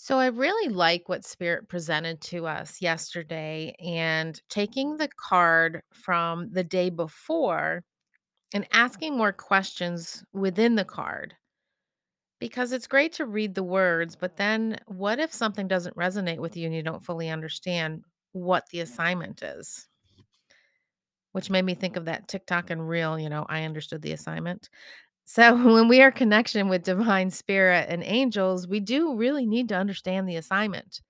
So I really like what Spirit presented to us yesterday and taking the card from the day before and asking more questions within the card. Because it's great to read the words, but then what if something doesn't resonate with you and you don't fully understand what the assignment is? Which made me think of that TikTok and reel, you know, I understood the assignment. So when we are connection with divine spirit and angels, we do really need to understand the assignment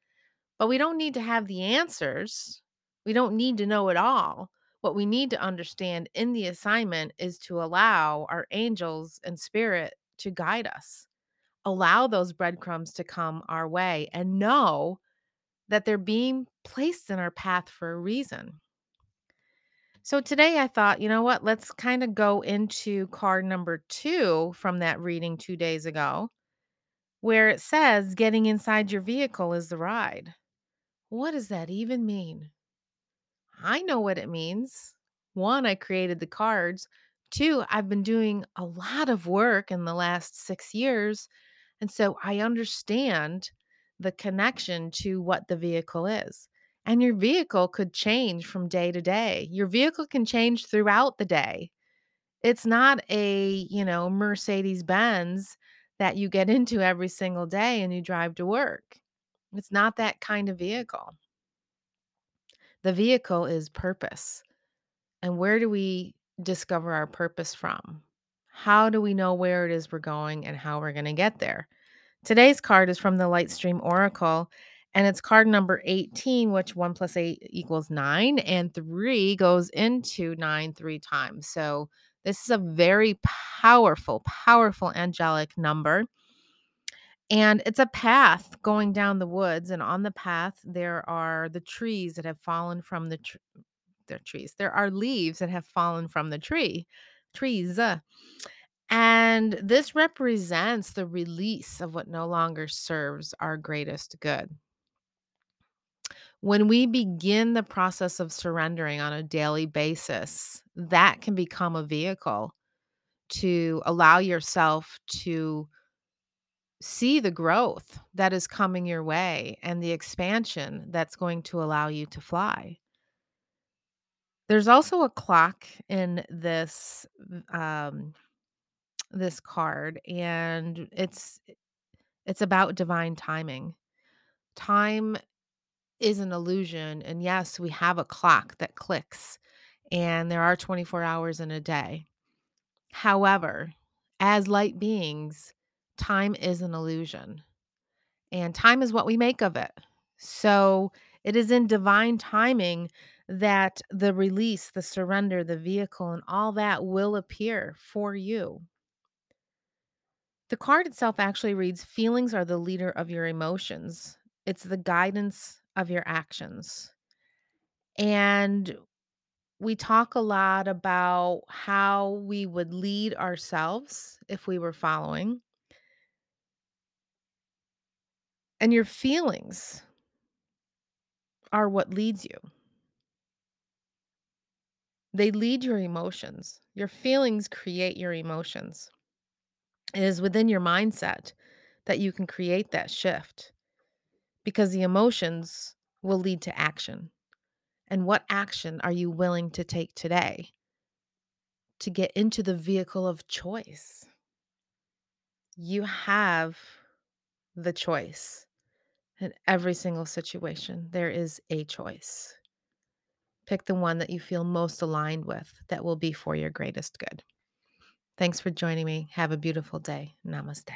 But we don't need to have the answers. We don't need to know it all. What we need to understand in the assignment is to allow our angels and spirit to guide us. Allow those breadcrumbs to come our way and know that they're being placed in our path for a reason. So today I thought, you know what? Let's kind of go into card number two from that reading two days ago, where it says getting inside your vehicle is the ride. What does that even mean? I know what it means. One, I created the cards. Two, I've been doing a lot of work in the last six years. And so I understand the connection to what the vehicle is. And your vehicle could change from day to day. Your vehicle can change throughout the day. It's not a, you know, Mercedes Benz that you get into every single day and you drive to work. It's not that kind of vehicle. The vehicle is purpose. And where do we discover our purpose from? How do we know where it is we're going and how we're going to get there? Today's card is from the Lightstream Oracle, and it's card number 18, which 1 plus 8 equals 9, and 3 goes into 9 three times. So this is a very powerful, powerful angelic number. And it's a path going down the woods. And on the path, there are the trees that have fallen from the tr- they're trees. There are leaves that have fallen from the tree. Trees. uh, And this represents the release of what no longer serves our greatest good. When we begin the process of surrendering on a daily basis, that can become a vehicle to allow yourself to see the growth that is coming your way and the expansion that's going to allow you to fly. There's also a clock in this um this card and it's it's about divine timing. Time is an illusion and yes, we have a clock that clicks and there are 24 hours in a day. However, as light beings, time is an illusion and time is what we make of it. So, it is in divine timing that the release, the surrender, the vehicle and all that will appear for you. The card itself actually reads Feelings are the leader of your emotions, it's the guidance of your actions. And we talk a lot about how we would lead ourselves if we were following. And your feelings are what leads you, they lead your emotions. Your feelings create your emotions. It is within your mindset that you can create that shift because the emotions will lead to action. And what action are you willing to take today to get into the vehicle of choice? You have the choice in every single situation. There is a choice. Pick the one that you feel most aligned with that will be for your greatest good. Thanks for joining me. Have a beautiful day. Namaste.